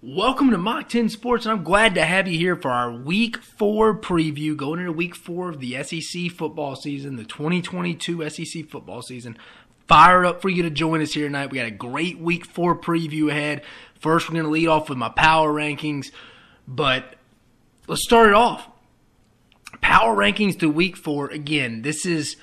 Welcome to Mach 10 Sports, and I'm glad to have you here for our Week 4 preview going into Week 4 of the SEC football season, the 2022 SEC football season. Fired up for you to join us here tonight. We got a great Week 4 preview ahead. First, we're going to lead off with my power rankings, but let's start it off. Power rankings to Week 4. Again, this is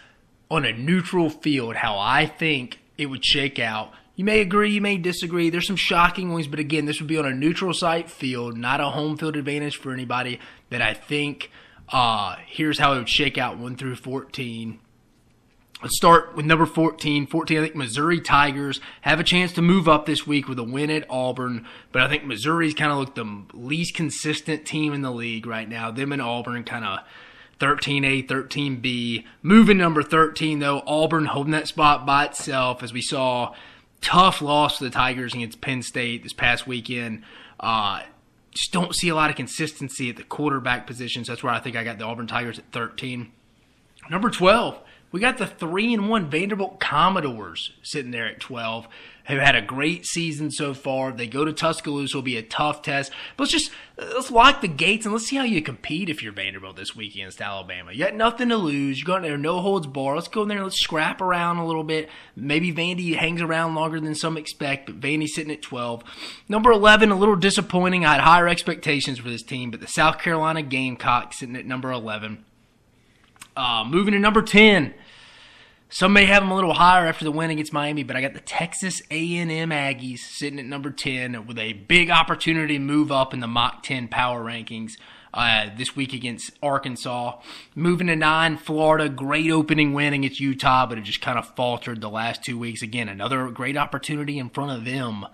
on a neutral field how I think it would shake out. You may agree, you may disagree. There's some shocking ones, but again, this would be on a neutral site field, not a home field advantage for anybody. That I think uh, here's how it would shake out 1 through 14. Let's start with number 14. 14, I think Missouri Tigers have a chance to move up this week with a win at Auburn, but I think Missouri's kind of look the least consistent team in the league right now. Them and Auburn kind of 13A, 13B. Moving number 13, though, Auburn holding that spot by itself as we saw tough loss to the Tigers against Penn State this past weekend. Uh, just don't see a lot of consistency at the quarterback positions. That's where I think I got the Auburn Tigers at 13. Number 12, we got the 3 and 1 Vanderbilt Commodores sitting there at 12 have had a great season so far. They go to Tuscaloosa, will be a tough test. But let's just let's lock the gates and let's see how you compete if you're Vanderbilt this week against Alabama. You got nothing to lose. You're going there, no holds bar. Let's go in there. Let's scrap around a little bit. Maybe Vandy hangs around longer than some expect, but Vandy's sitting at 12. Number 11, a little disappointing. I had higher expectations for this team, but the South Carolina Gamecocks sitting at number 11. Uh, moving to number 10. Some may have them a little higher after the win against Miami, but I got the Texas A&M Aggies sitting at number 10 with a big opportunity to move up in the Mach 10 power rankings uh, this week against Arkansas. Moving to 9, Florida, great opening win against Utah, but it just kind of faltered the last two weeks. Again, another great opportunity in front of them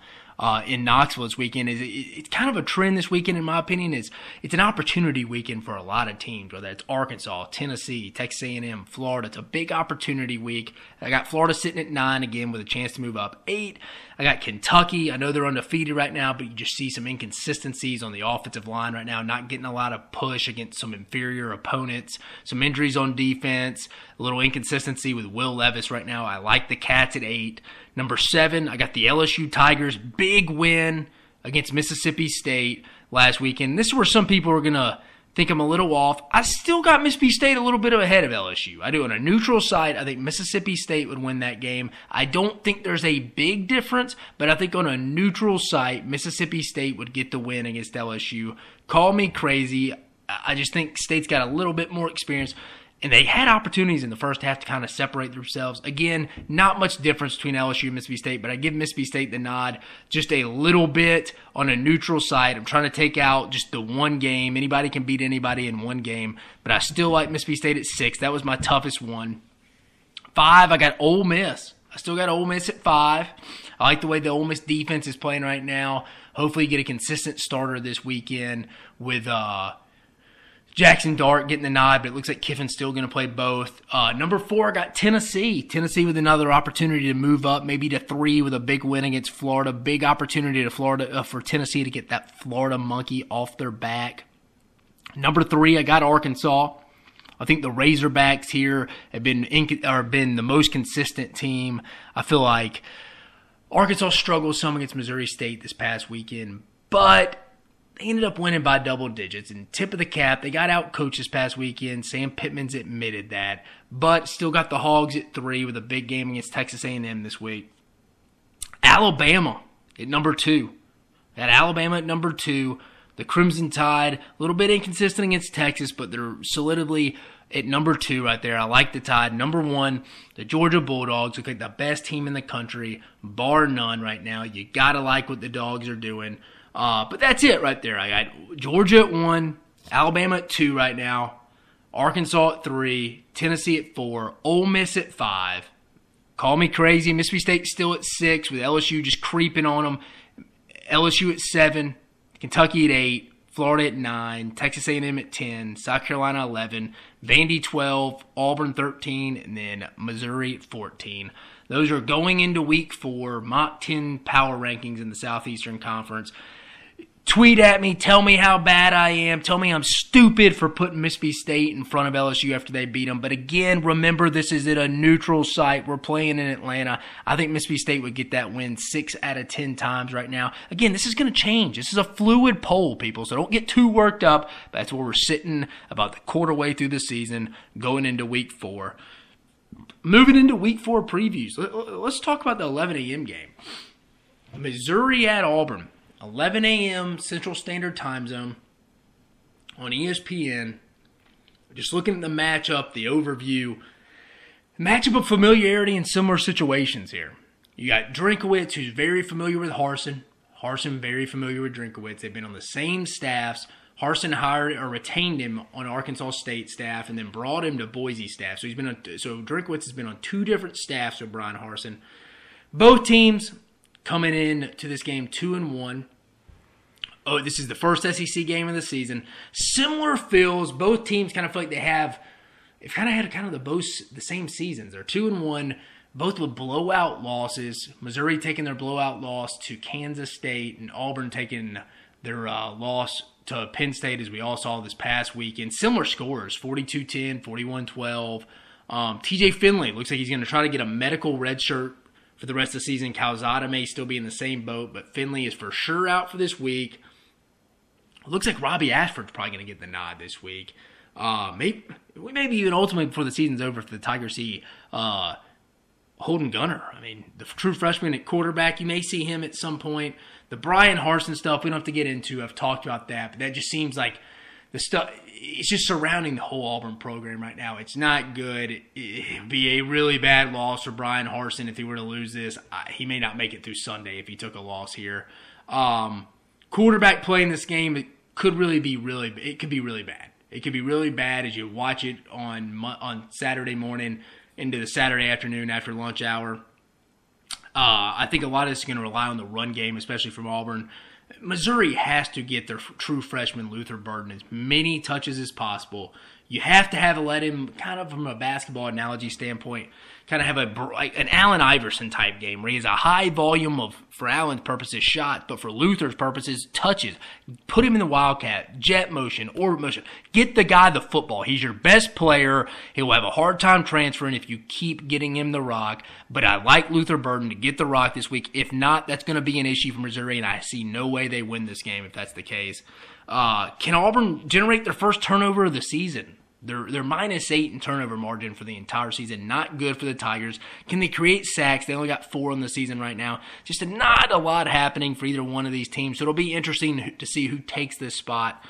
uh, in Knoxville this weekend. Is it's kind of a trend this weekend, in my opinion. Is it's an opportunity weekend for a lot of teams, whether it's Arkansas, Tennessee, Texas A&M, Florida. It's a big opportunity week. I got Florida sitting at nine again with a chance to move up eight. I got Kentucky. I know they're undefeated right now, but you just see some inconsistencies on the offensive line right now, not getting a lot of push against some inferior opponents, some injuries on defense, a little inconsistency with Will Levis right now. I like the Cats at eight. Number seven, I got the LSU Tigers. Big win against Mississippi State last weekend. This is where some people are going to think I'm a little off. I still got Mississippi State a little bit ahead of LSU. I do on a neutral side. I think Mississippi State would win that game. I don't think there's a big difference, but I think on a neutral site, Mississippi State would get the win against LSU. Call me crazy. I just think State's got a little bit more experience and they had opportunities in the first half to kind of separate themselves. Again, not much difference between LSU and Mississippi State, but I give Mississippi State the nod just a little bit on a neutral side. I'm trying to take out just the one game. Anybody can beat anybody in one game, but I still like Mississippi State at six. That was my toughest one. Five, I got Ole Miss. I still got Ole Miss at five. I like the way the Ole Miss defense is playing right now. Hopefully, get a consistent starter this weekend with uh, Jackson Dart getting the nod, but it looks like Kiffin's still going to play both. Uh, number four, I got Tennessee. Tennessee with another opportunity to move up, maybe to three with a big win against Florida. Big opportunity to Florida uh, for Tennessee to get that Florida monkey off their back. Number three, I got Arkansas. I think the Razorbacks here have been or been the most consistent team. I feel like Arkansas struggled some against Missouri State this past weekend, but they ended up winning by double digits. And tip of the cap, they got out coached this past weekend. Sam Pittman's admitted that, but still got the Hogs at three with a big game against Texas A&M this week. Alabama at number two. At Alabama at number two. The Crimson Tide, a little bit inconsistent against Texas, but they're solidly at number two right there. I like the Tide. Number one, the Georgia Bulldogs look like the best team in the country, bar none right now. You gotta like what the dogs are doing. Uh, but that's it right there. I got Georgia at one, Alabama at two right now, Arkansas at three, Tennessee at four, Ole Miss at five. Call me crazy. Mississippi State still at six with LSU just creeping on them. LSU at seven, Kentucky at eight, Florida at nine, Texas A&M at ten, South Carolina eleven, Vandy twelve, Auburn thirteen, and then Missouri at fourteen. Those are going into Week Four, Mach ten power rankings in the Southeastern Conference Tweet at me, tell me how bad I am, tell me I'm stupid for putting Mississippi State in front of LSU after they beat them. But again, remember this is at a neutral site. We're playing in Atlanta. I think Mississippi State would get that win six out of ten times right now. Again, this is going to change. This is a fluid poll, people, so don't get too worked up. That's where we're sitting about the quarter way through the season, going into week four. Moving into week four previews, let's talk about the 11 a.m. game. Missouri at Auburn. 11 a.m. Central Standard Time Zone on ESPN. Just looking at the matchup, the overview, matchup of familiarity in similar situations here. You got Drinkwitz, who's very familiar with Harsin. Harsin very familiar with Drinkwitz. They've been on the same staffs. Harsin hired or retained him on Arkansas State staff, and then brought him to Boise staff. So he's been on, so Drinkwitz has been on two different staffs with Bryan Harsin. Both teams coming in to this game two and one. Oh, this is the first SEC game of the season. Similar feels. Both teams kind of feel like they have. They've kind of had kind of the both the same seasons. They're two and one, both with blowout losses. Missouri taking their blowout loss to Kansas State, and Auburn taking their uh, loss to Penn State, as we all saw this past weekend. Similar scores 42 10, 41 12. Um, TJ Finley looks like he's going to try to get a medical red shirt for the rest of the season. Calzada may still be in the same boat, but Finley is for sure out for this week. Looks like Robbie Ashford's probably going to get the nod this week. Uh, maybe maybe even ultimately before the season's over, if the Tigers see uh, Holden Gunner. I mean, the true freshman at quarterback, you may see him at some point. The Bryan Harsin stuff, we don't have to get into. I've talked about that, but that just seems like the stuff. It's just surrounding the whole Auburn program right now. It's not good. It'd be a really bad loss for Bryan Harsin if he were to lose this. He may not make it through Sunday if he took a loss here. Um, quarterback play in this game it could really be really it could be really bad. It could be really bad as you watch it on on Saturday morning into the Saturday afternoon after lunch hour. Uh, I think a lot of this is going to rely on the run game, especially from Auburn. Missouri has to get their true freshman Luther Burden as many touches as possible. You have to have a let him, kind of from a basketball analogy standpoint, kind of have a an Allen Iverson type game where he has a high volume of, for Allen's purposes, shots, but for Luther's purposes, touches. Put him in the wildcat, jet motion, orbit motion. Get the guy the football. He's your best player. He'll have a hard time transferring if you keep getting him the rock. But I like Luther Burden to get the rock this week. If not, that's going to be an issue for Missouri, and I see no way they win this game if that's the case. Uh, can Auburn generate their first turnover of the season? They're they're minus eight in turnover margin for the entire season. Not good for the Tigers. Can they create sacks? They only got four in the season right now. Just not a lot happening for either one of these teams. So it'll be interesting to see who takes this spot.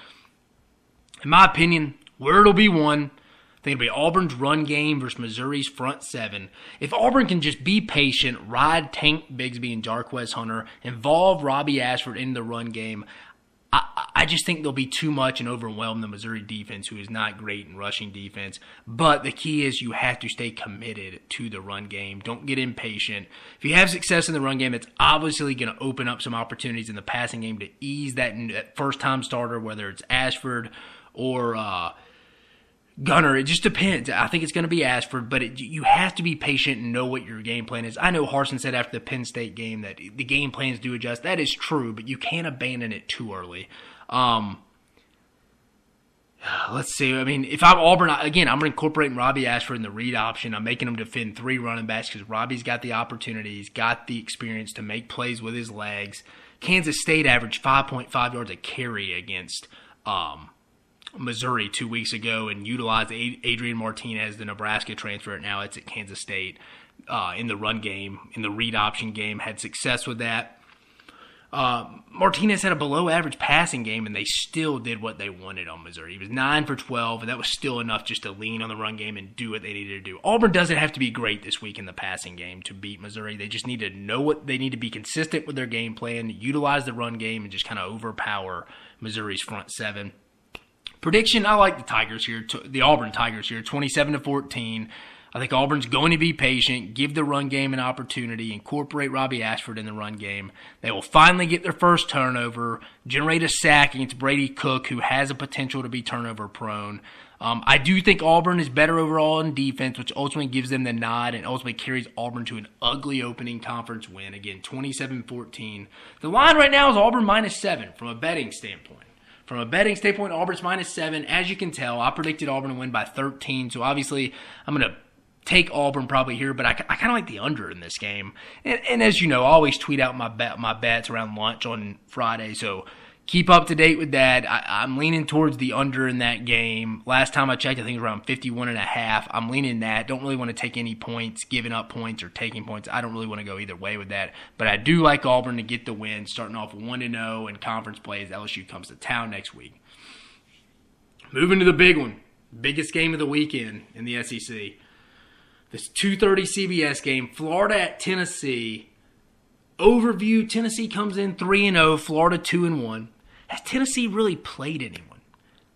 In my opinion, where it'll be won. I think it'll be Auburn's run game versus Missouri's front seven. If Auburn can just be patient, ride Tank Bigsby and Jarquez Hunter, involve Robbie Ashford in the run game, I, just think they'll be too much and overwhelm the Missouri defense, who is not great in rushing defense. But the key is you have to stay committed to the run game. Don't get impatient. If you have success in the run game, it's obviously going to open up some opportunities in the passing game to ease that, that first time starter, whether it's Ashford or uh, Gunner, it just depends. I think it's going to be Ashford, but it, you have to be patient and know what your game plan is. I know Harsin said after the Penn State game that the game plans do adjust. That is true, but you can't abandon it too early. Um, let's see. I mean, if I'm Auburn, again, I'm incorporating Robbie Ashford in the read option. I'm making him defend three running backs because Robbie's got the opportunity. He's got the experience to make plays with his legs. Kansas State averaged 5.5 yards a carry against um, Missouri two weeks ago and utilized Adrian Martinez, the Nebraska transfer. Now it's at Kansas State uh, in the run game, in the read option game, had success with that. Uh, Martinez had a below average passing game, and they still did what they wanted on Missouri. He was 9 for 12, and that was still enough just to lean on the run game and do what they needed to do. Auburn doesn't have to be great this week in the passing game to beat Missouri. They just need to know what they need to be consistent with their game plan, utilize the run game, and just kind of overpower Missouri's front seven. Prediction: I like the Tigers here, the Auburn Tigers here, twenty-seven to fourteen. I think Auburn's going to be patient, give the run game an opportunity, incorporate Robbie Ashford in the run game. They will finally get their first turnover, generate a sack against Brady Cook, who has a potential to be turnover prone. Um, I do think Auburn is better overall in defense, which ultimately gives them the nod and ultimately carries Auburn to an ugly opening conference win. Again, 27 14. The line right now is Auburn minus seven from a betting standpoint. From a betting standpoint, Auburn's minus seven. As you can tell, I predicted Auburn to win by 13. So obviously, I'm going to take Auburn probably here, but I, I kind of like the under in this game. And, and, as you know, I always tweet out my bet, my bets around lunch on Friday. So keep up to date with that. I, am leaning towards the under in that game. Last time I checked, I think it was around 51 and a half. I'm leaning that. Don't really want to take any points, giving up points or taking points. I don't really want to go either way with that. But I do like Auburn to get the win, starting off 1 0 in conference play as LSU comes to town next week. Moving to the big one, biggest game of the weekend in the SEC. This 2:30 CBS game, Florida at Tennessee. Overview: Tennessee comes in 3 and 0, Florida 2 and 1 has Tennessee really played anyone?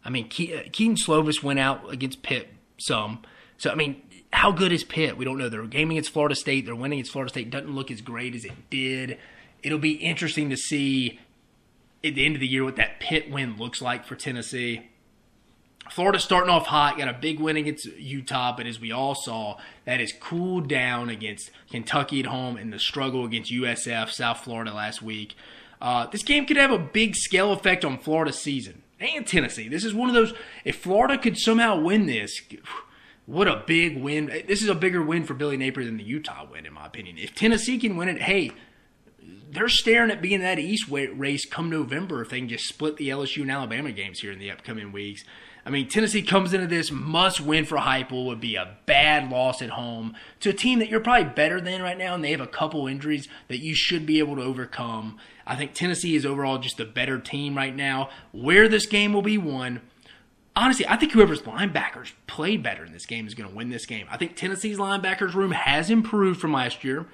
I mean, uh, Slovis went out against Pitt some. So, I mean, how good is Pitt? We don't know. They're gaming against Florida State. They're winning against Florida State. Doesn't look as great as it did. It'll be interesting to see at the end of the year what that Pitt win looks like for Tennessee. Florida starting off hot, got a big win against Utah, but as we all saw, that has cooled down against Kentucky at home and the struggle against USF, South Florida last week. Uh, this game could have a big scale effect on Florida's season and Tennessee. This is one of those. If Florida could somehow win this, what a big win! This is a bigger win for Billy Napier than the Utah win, in my opinion. If Tennessee can win it, hey, they're staring at being that East race come November if they can just split the LSU and Alabama games here in the upcoming weeks. I mean, Tennessee comes into this must win for Heupel would be a bad loss at home to a team that you're probably better than right now, and they have a couple injuries that you should be able to overcome. I think Tennessee is overall just a better team right now. Where this game will be won, honestly, I think whoever's linebackers play better in this game is going to win this game. I think Tennessee's linebackers room has improved from last year.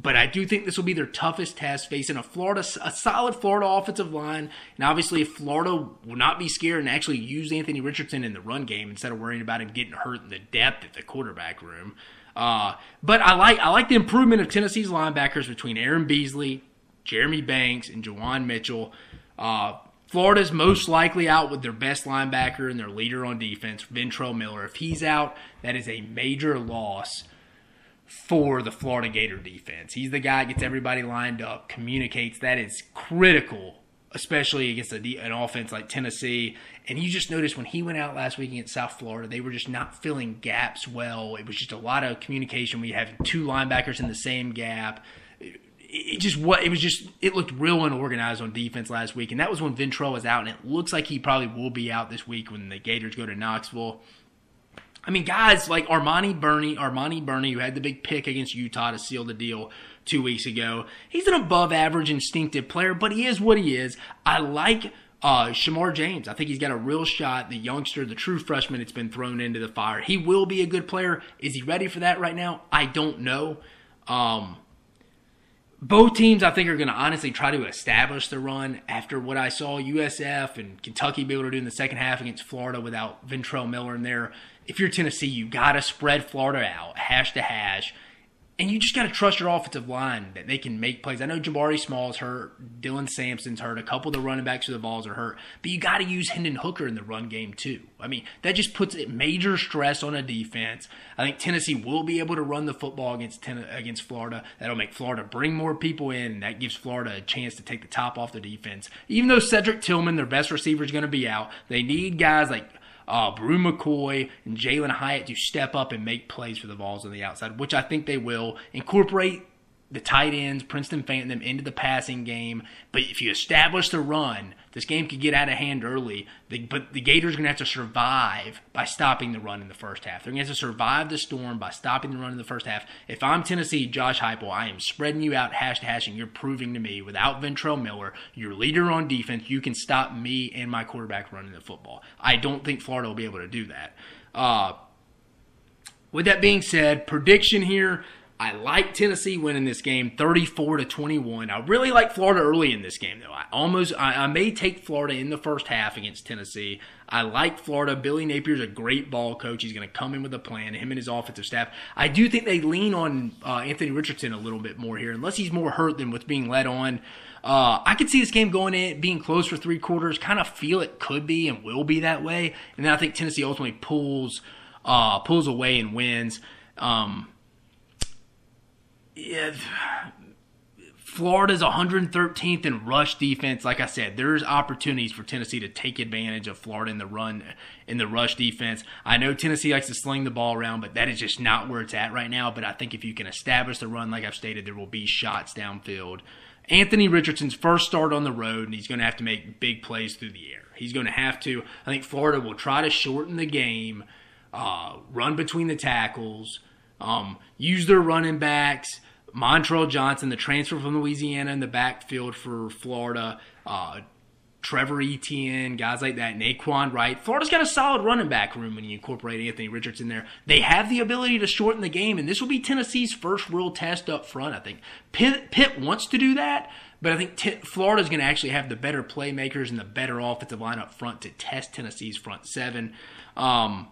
But I do think this will be their toughest test facing a Florida, a solid Florida offensive line, and obviously if Florida will not be scared and actually use Anthony Richardson in the run game instead of worrying about him getting hurt in the depth at the quarterback room. Uh, but I like I like the improvement of Tennessee's linebackers between Aaron Beasley, Jeremy Banks, and Juwan Mitchell. Uh, Florida's most likely out with their best linebacker and their leader on defense, Ventrell Miller. If he's out, that is a major loss for the Florida Gator defense. He's the guy that gets everybody lined up, communicates. That is critical, especially against a, an offense like Tennessee. And you just noticed when he went out last week against South Florida, they were just not filling gaps well. It was just a lot of communication. We have two linebackers in the same gap. It, just what it was just it looked real unorganized on defense last week, and that was when Ventrell was out, and it looks like he probably will be out this week when the Gators go to Knoxville. I mean, guys like Amari Burney, Amari Burney, who had the big pick against Utah to seal the deal two weeks ago. He's an above average instinctive player, but he is what he is. I like uh, Shemar James. I think he's got a real shot. The youngster, the true freshman that's been thrown into the fire. He will be a good player. Is he ready for that right now? I don't know. Um, both teams, I think, are going to honestly try to establish the run after what I saw USF and Kentucky be able to do in the second half against Florida without Ventrell Miller in there if you're Tennessee, you got to spread Florida out, hash to hash, and you just got to trust your offensive line that they can make plays. I know Jabari Small's hurt, Dylan Sampson's hurt, a couple of the running backs for the balls are hurt, but you got to use Hendon Hooker in the run game too. I mean, that just puts major stress on a defense. I think Tennessee will be able to run the football against against Florida. That'll make Florida bring more people in, that gives Florida a chance to take the top off the defense. Even though Cedric Tillman, their best receiver, is going to be out, they need guys like uh, Bru McCoy and Jalin Hyatt to step up and make plays for the Vols on the outside, which I think they will. Incorporate the tight ends, Princeton Fant them into the passing game. But if you establish the run, this game could get out of hand early. The, but the Gators are going to have to survive by stopping the run in the first half. They're going to have to survive the storm by stopping the run in the first half. If I'm Tennessee, Josh Heupel, I am spreading you out hash to hash, and you're proving to me without Ventrell Miller, your leader on defense, you can stop me and my quarterback running the football. I don't think Florida will be able to do that. Uh, with that being said, prediction here. I like Tennessee winning this game 34 to 21. I really like Florida early in this game though. I almost I, I, may take Florida in the first half against Tennessee. I like Florida. Billy Napier's a great ball coach. He's going to come in with a plan. Him and his offensive staff. I do think they lean on uh, Anthony Richardson a little bit more here, unless he's more hurt than what's being led on. Uh, I could see this game going in being close for three quarters. Kind of feel it could be and will be that way, and then I think Tennessee ultimately pulls uh, pulls away and wins. Um, yeah, Florida's 113th in rush defense. Like I said, there's opportunities for Tennessee to take advantage of Florida in the run in the rush defense. I know Tennessee likes to sling the ball around, but that is just not where it's at right now. But I think if you can establish the run, like I've stated, there will be shots downfield. Anthony Richardson's first start on the road, and he's going to have to make big plays through the air. He's going to have to. I think Florida will try to shorten the game, uh, run between the tackles, um, use their running backs Montrell Johnson, the transfer from Louisiana in the backfield for Florida, uh, Trevor Etienne, guys like that, Nay'Quan Wright. Florida's got a solid running back room when you incorporate Anthony Richardson there. They have the ability to shorten the game, and this will be Tennessee's first real test up front, I think. Pitt, Pitt wants to do that, but I think t- Florida's going to actually have the better playmakers and the better offensive line up front to test Tennessee's front seven. Um,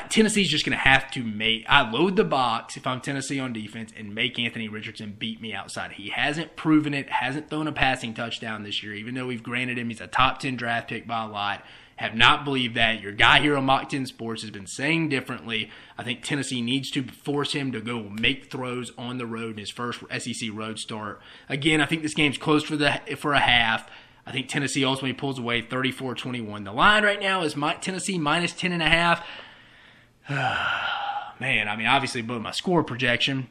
Tennessee's just going to have to make. I load the box if I'm Tennessee on defense and make Anthony Richardson beat me outside. He hasn't proven it, hasn't thrown a passing touchdown this year, even though we've granted him he's a top 10 draft pick by a lot. Have not believed that. Your guy here on Mach 10 Sports has been saying differently. I think Tennessee needs to force him to go make throws on the road in his first SEC road start. Again, I think this game's close for the for a half. I think Tennessee ultimately pulls away 34-21. The line right now is my, Tennessee minus 10 and a half. man, I mean, obviously, but my score projection,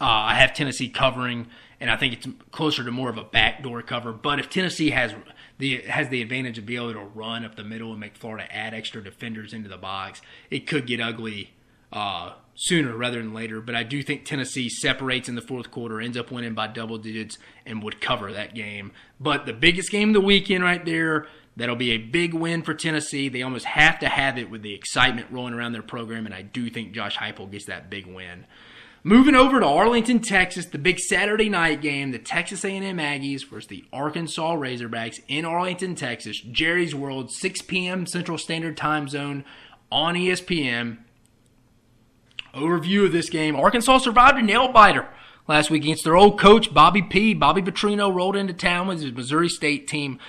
uh, I have Tennessee covering, and I think it's closer to more of a backdoor cover. But if Tennessee has the has the advantage of being able to run up the middle and make Florida add extra defenders into the box, it could get ugly uh, sooner rather than later. But I do think Tennessee separates in the fourth quarter, ends up winning by double digits, and would cover that game. But the biggest game of the weekend right there That'll be a big win for Tennessee. They almost have to have it with the excitement rolling around their program, and I do think Josh Heupel gets that big win. Moving over to Arlington, Texas, the big Saturday night game, the Texas A&M Aggies versus the Arkansas Razorbacks in Arlington, Texas. Jerry's World, 6 p.m. Central Standard Time Zone on ESPN. Overview of this game: Arkansas survived a nail biter last week against their old coach Bobby P. Bobby Petrino rolled into town with his Missouri State team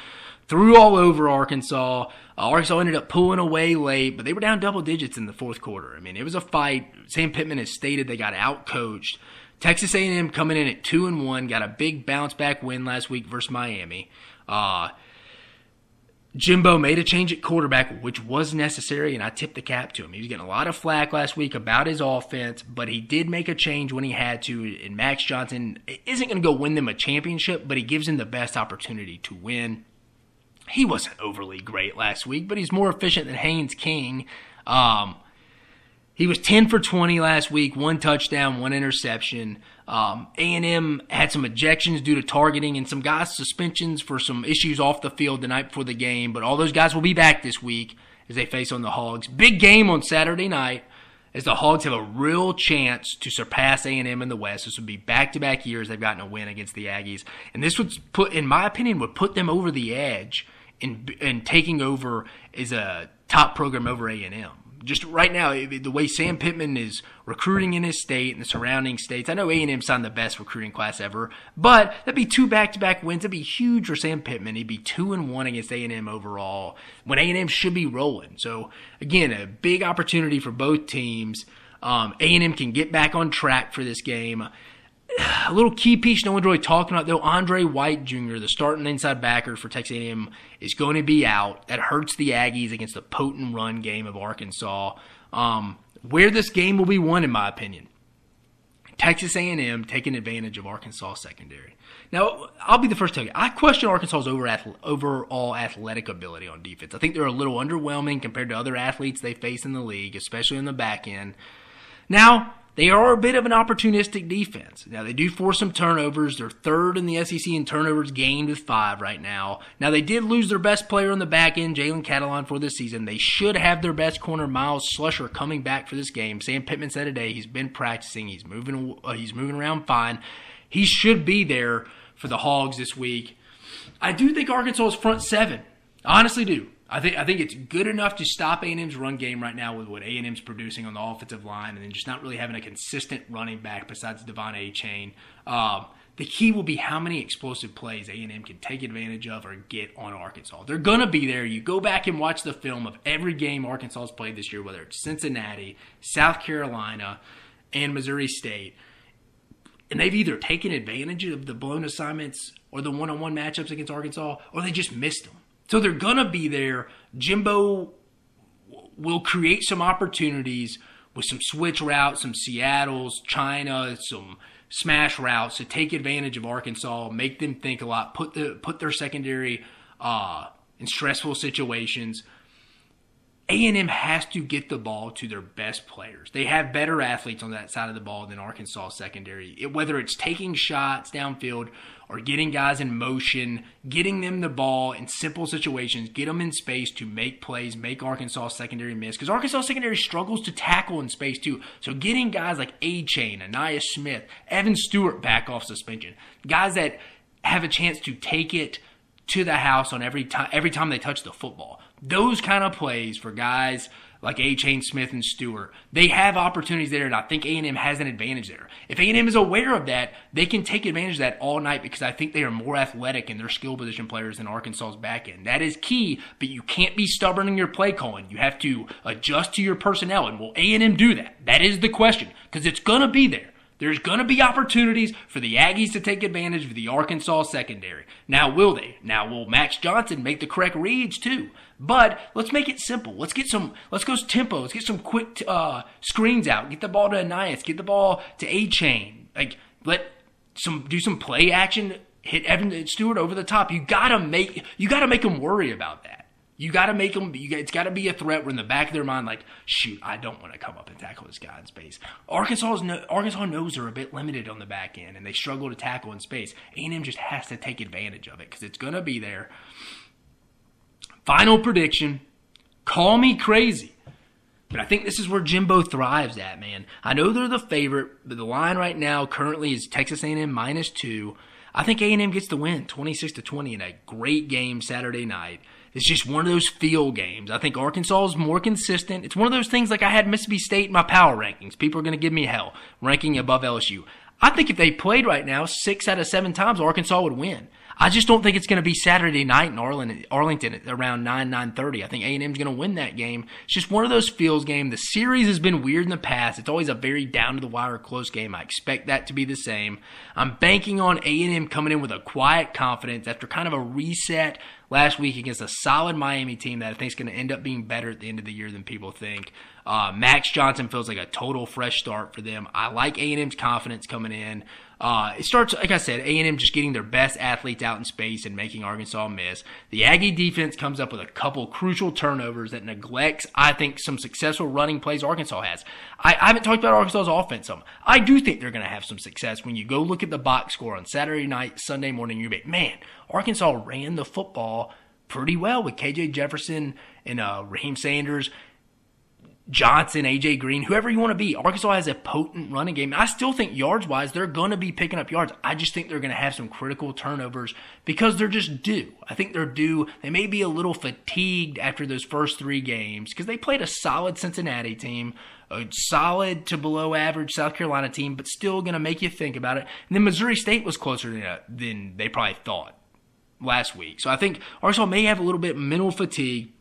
threw all over Arkansas. Uh, Arkansas ended up pulling away late, but they were down double digits in the fourth quarter. I mean, it was a fight. Sam Pittman has stated they got outcoached. Texas A&M coming in at two and one, got a big bounce back win last week versus Miami. Uh, Jimbo made a change at quarterback, which was necessary, and I tipped the cap to him. He was getting a lot of flack last week about his offense, but he did make a change when he had to. And Max Johnson isn't going to go win them a championship, but he gives him the best opportunity to win he wasn't overly great last week, but he's more efficient than Haynes King. Um, he was 10 for 20 last week, one touchdown, one interception. Um, A&M had some ejections due to targeting and some guys suspensions for some issues off the field the night before the game, but all those guys will be back this week as they face on the Hogs. Big game on Saturday night as the Hogs have a real chance to surpass A&M in the West. This would be back-to-back years they've gotten a win against the Aggies, and this would put, in my opinion, would put them over the edge in in taking over as a top program over A&M. Just right now, the way Sam Pittman is recruiting in his state and the surrounding states, I know A&M signed the best recruiting class ever, but that'd be two back-to-back wins. That'd be huge for Sam Pittman. He'd be two and one against A&M overall when A&M should be rolling. So again, a big opportunity for both teams. Um, A&M can get back on track for this game a little key piece no one's really talking about though. Andre White Jr., the starting inside backer for Texas A&M, is going to be out. That hurts the Aggies against the potent run game of Arkansas. Um, where this game will be won, in my opinion, Texas A&M taking advantage of Arkansas secondary. Now, I'll be the first to tell you, I question Arkansas's over overall athletic ability on defense. I think they're a little underwhelming compared to other athletes they face in the league, especially in the back end. Now, they are a bit of an opportunistic defense. Now, they do force some turnovers. They're third in the SEC in turnovers gained with five right now. Now, they did lose their best player on the back end, Jalen Catalon, for this season. They should have their best corner, Myles Slusher, coming back for this game. Sam Pittman said today he's been practicing. He's moving, uh, he's moving around fine. He should be there for the Hogs this week. I do think Arkansas's front seven. Honestly do. I think I think it's good enough to stop A&M's run game right now with what A&M's producing on the offensive line, and then just not really having a consistent running back besides De'Von Achane. Um, The key will be how many explosive plays A&M can take advantage of or get on Arkansas. They're going to be there. You go back and watch the film of every game Arkansas has played this year, whether it's Cincinnati, South Carolina, and Missouri State. And they've either taken advantage of the blown assignments or the one-on-one matchups against Arkansas, or they just missed them. So they're going to be there. Jimbo will create some opportunities with some switch routes, some Seattle's, China, some – smash routes to take advantage of Arkansas, make them think a lot, put the put their secondary uh, in stressful situations. A&M has to get the ball to their best players. They have better athletes on that side of the ball than Arkansas secondary. It, whether it's taking shots downfield or getting guys in motion, getting them the ball in simple situations, get them in space to make plays, make Arkansas secondary miss. Because Arkansas secondary struggles to tackle in space too. So getting guys like Achane, Ainias Smith, Evan Stewart back off suspension, guys that have a chance to take it to the house on every time every time they touch the football those kind of plays for guys like Achane Smith and Stewart, they have opportunities there, and I think A&M has an advantage there. If A&M is aware of that, they can take advantage of that all night because I think they are more athletic in their skill position players than Arkansas's back end. That is key, but you can't be stubborn in your play calling. You have to adjust to your personnel, and will A&M do that? That is the question because it's gonna be there. There's going to be opportunities for the Aggies to take advantage of the Arkansas secondary. Now, will they? Now, will Max Johnson make the correct reads too? But let's make it simple. Let's get some. Let's go tempo. Let's get some quick uh, screens out. Get the ball to Ainias. Get the ball to Achane. Like let some do some play action. Hit Evan Stewart over the top. You gotta make. You gotta make them worry about that. You got to make them. You, it's got to be a threat. Where in the back of their mind, like, shoot, I don't want to come up and tackle this guy in space. Arkansas's no, Arkansas knows they're a bit limited on the back end, and they struggle to tackle in space. A&M just has to take advantage of it because it's going to be there. Final prediction: Call me crazy, but I think this is where Jimbo thrives at. Man, I know they're the favorite, but the line right now currently is Texas A&M minus two. I think A&M gets the win, 26 to 20, in a great game Saturday night. It's just one of those feel games. I think Arkansas is more consistent. It's one of those things like I had Mississippi State in my power rankings. People are going to give me hell ranking above LSU. I think if they played right now, six out of seven times, Arkansas would win. I just don't think it's going to be Saturday night in Arlington, around 9, 9.30. I think A&M's going to win that game. It's just one of those feels game. The series has been weird in the past. It's always a very down-to-the-wire close game. I expect that to be the same. I'm banking on A&M coming in with a quiet confidence after kind of a reset last week against a solid Miami team that I think is going to end up being better at the end of the year than people think. Uh, Max Johnson feels like a total fresh start for them. I like A&M's confidence coming in. Uh, it starts, like I said, A&M just getting their best athletes out in space and making Arkansas miss. The Aggie defense comes up with a couple crucial turnovers that neglects, I think, some successful running plays Arkansas has. I, I haven't talked about Arkansas's offense some. I do think they're going to have some success when you go look at the box score on Saturday night, Sunday morning. You be man, Arkansas ran the football pretty well with KJ Jefferson and uh, Raheem Sanders Johnson, AJ Green, whoever you want to be. Arkansas has a potent running game. I still think yards wise, they're going to be picking up yards. I just think they're going to have some critical turnovers because they're just due. I think they're due. They may be a little fatigued after those first three games because they played a solid Cincinnati team, a solid to below average South Carolina team, but still going to make you think about it. And then Missouri State was closer than, uh, than they probably thought last week. So I think Arkansas may have a little bit mental fatigue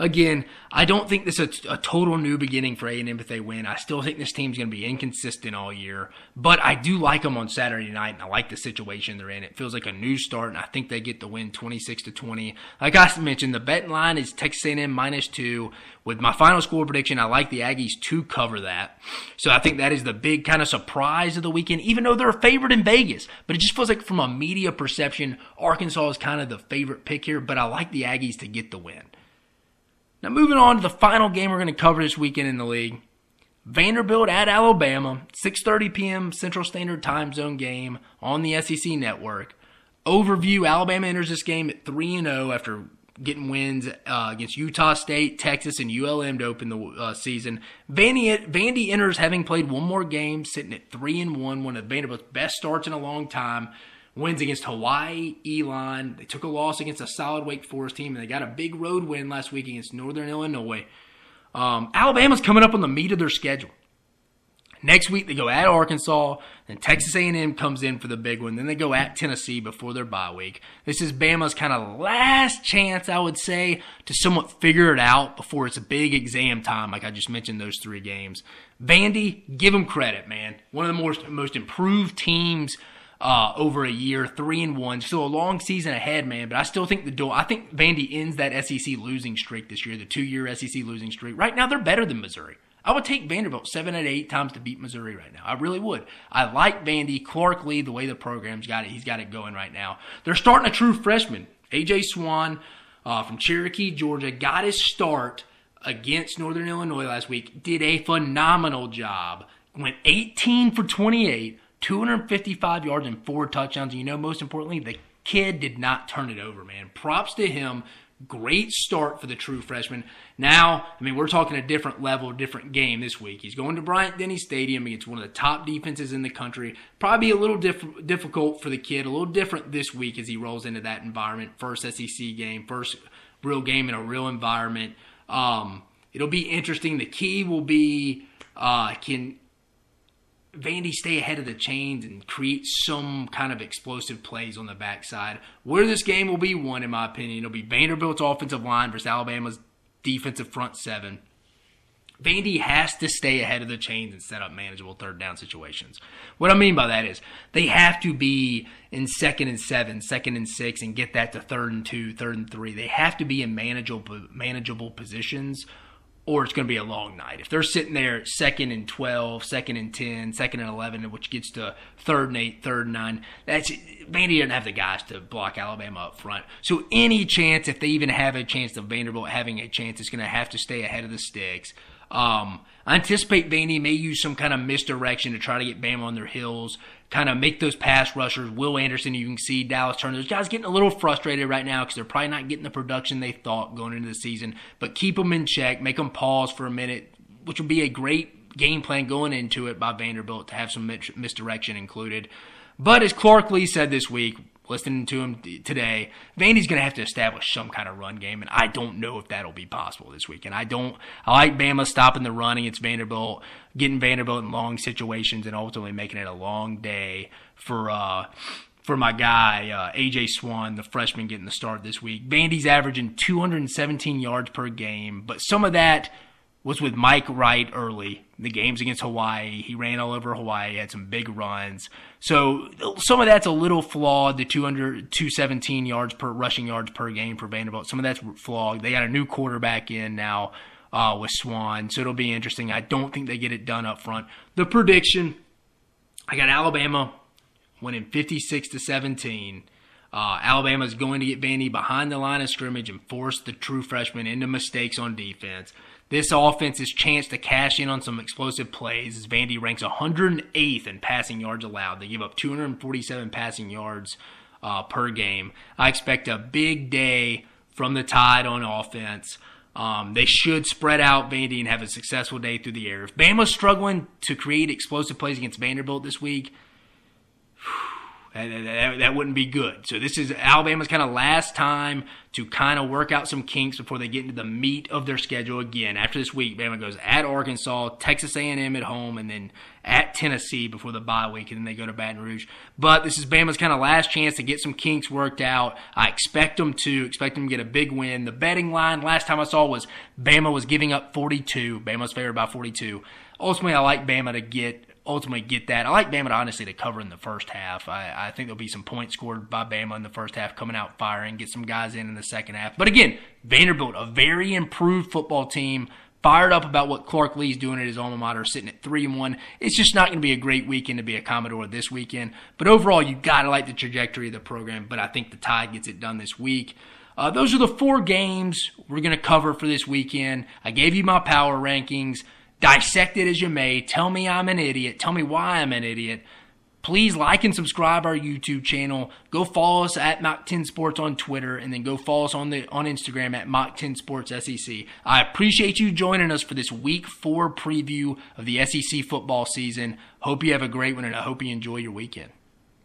again, I don't think this is a, a total new beginning for A&M if they win. I still think this team's going to be inconsistent all year, but I do like them on Saturday night, and I like the situation they're in. It feels like a new start, and I think they get the win 26 to 20. Like I mentioned, the betting line is Texas A&M minus two. With my final score prediction, I like the Aggies to cover that. So I think that is the big kind of surprise of the weekend, even though they're a favorite in Vegas. But it just feels like from a media perception, Arkansas is kind of the favorite pick here, but I like the Aggies to get the win. Now, moving on to the final game we're going to cover this weekend in the league. Vanderbilt at Alabama, 6:30 p.m. Central Standard Time Zone game on the SEC network. Overview: Alabama enters this game at 3 and 0 after getting wins uh, against Utah State, Texas, and ULM to open the uh, season. Vandy, Vandy enters having played one more game, sitting at 3 and 1, one of Vanderbilt's best starts in a long time wins against Hawaii, Elon. They took a loss against a solid Wake Forest team, and they got a big road win last week against Northern Illinois. Um, Alabama's coming up on the meat of their schedule. Next week they go at Arkansas, then Texas A&M comes in for the big one. Then they go at Tennessee before their bye week. This is Bama's kind of last chance, I would say, to somewhat figure it out before it's a big exam time, like I just mentioned those three games. Vandy, give them credit, man. One of the most most improved teams uh, over a year, three and one. Still a long season ahead, man. But I still think the door. I think Vandy ends that SEC losing streak this year, the two year SEC losing streak. Right now, they're better than Missouri. I would take Vanderbilt seven out of eight times to beat Missouri right now. I really would. I like Vandy, Clark Lea, the way the program's got it. He's got it going right now. They're starting a true freshman. AJ Swann uh, from Cherokee, Georgia, got his start against Northern Illinois last week. Did a phenomenal job. Went 18 for 28, 255 yards and four touchdowns. And you know, most importantly, the kid did not turn it over, man. Props to him. Great start for the true freshman. Now, I mean, we're talking a different level, different game this week. He's going to Bryant Denny Stadium against one of the top defenses in the country. Probably a little diff- difficult for the kid, a little different this week as he rolls into that environment. First SEC game, first real game in a real environment. Um, it'll be interesting. The key will be uh, can Vandy stay ahead of the chains and create some kind of explosive plays on the backside. Where this game will be won, in my opinion, it'll be Vanderbilt's offensive line versus Alabama's defensive front seven. Vandy has to stay ahead of the chains and set up manageable third down situations. What I mean by that is they have to be in second and seven, second and six, and get that to third and two, third and three. They have to be in manageable manageable positions or it's going to be a long night. If they're sitting there second and 12, second and 10, second and 11, which gets to third and 8, third and 9, that's Vandy doesn't have the guys to block Alabama up front. So any chance, if they even have a chance of Vanderbilt having a chance, is going to have to stay ahead of the sticks. Um, I anticipate Vandy may use some kind of misdirection to try to get Bama on their heels, kind of make those pass rushers. Will Anderson, you can see Dallas Turner. Those guys getting a little frustrated right now because they're probably not getting the production they thought going into the season. But keep them in check, make them pause for a minute, which would be a great game plan going into it by Vanderbilt to have some misdirection included. But as Clark Lea said this week, listening to him today, Vandy's going to have to establish some kind of run game, and I don't know if that'll be possible this week. And I don't, I like Bama stopping the running. It's Vanderbilt getting Vanderbilt in long situations and ultimately making it a long day for uh, for my guy uh, AJ Swann, the freshman, getting the start this week. Vandy's averaging 217 yards per game, but some of that was with Mike Wright early. The games against Hawaii, he ran all over Hawaii, had some big runs. So some of that's a little flawed. The 200, 217 yards per rushing yards per game for Vanderbilt. Some of that's flawed. They got a new quarterback in now uh, with Swann, so it'll be interesting. I don't think they get it done up front. The prediction, I got Alabama winning 56 to 17. Uh, Alabama is going to get Vandy behind the line of scrimmage and force the true freshman into mistakes on defense. This offense's chance to cash in on some explosive plays as Vandy ranks 108th in passing yards allowed. They give up 247 passing yards uh, per game. I expect a big day from the Tide on offense. Um, they should spread out Vandy and have a successful day through the air. If Bama's struggling to create explosive plays against Vanderbilt this week, that, that, that, wouldn't be good. So this is Alabama's kind of last time to kind of work out some kinks before they get into the meat of their schedule again. After this week, Bama goes at Arkansas, Texas A&M at home, and then at Tennessee before the bye week, and then they go to Baton Rouge. But this is Bama's kind of last chance to get some kinks worked out. I expect them to expect them to get a big win. The betting line last time I saw was Bama was giving up 42. Bama's favored by 42. Ultimately, I like Bama to get ultimately get that. I like Bama to honestly to cover in the first half. I, I think there'll be some points scored by Bama in the first half, coming out firing, get some guys in in the second half. But again, Vanderbilt, a very improved football team, fired up about what Clark Lea's doing at his alma mater, sitting at three and one. It's just not going to be a great weekend to be a Commodore this weekend. But overall, you got to like the trajectory of the program. But I think the Tide gets it done this week. Uh, those are the four games we're going to cover for this weekend. I gave you my power rankings. Dissect it as you may. Tell me I'm an idiot. Tell me why I'm an idiot. Please like and subscribe our YouTube channel. Go follow us at Mach 10 Sports on Twitter, and then go follow us on the on Instagram at Mach 10 Sports SEC. I appreciate you joining us for this Week Four preview of the SEC football season. Hope you have a great one, and I hope you enjoy your weekend.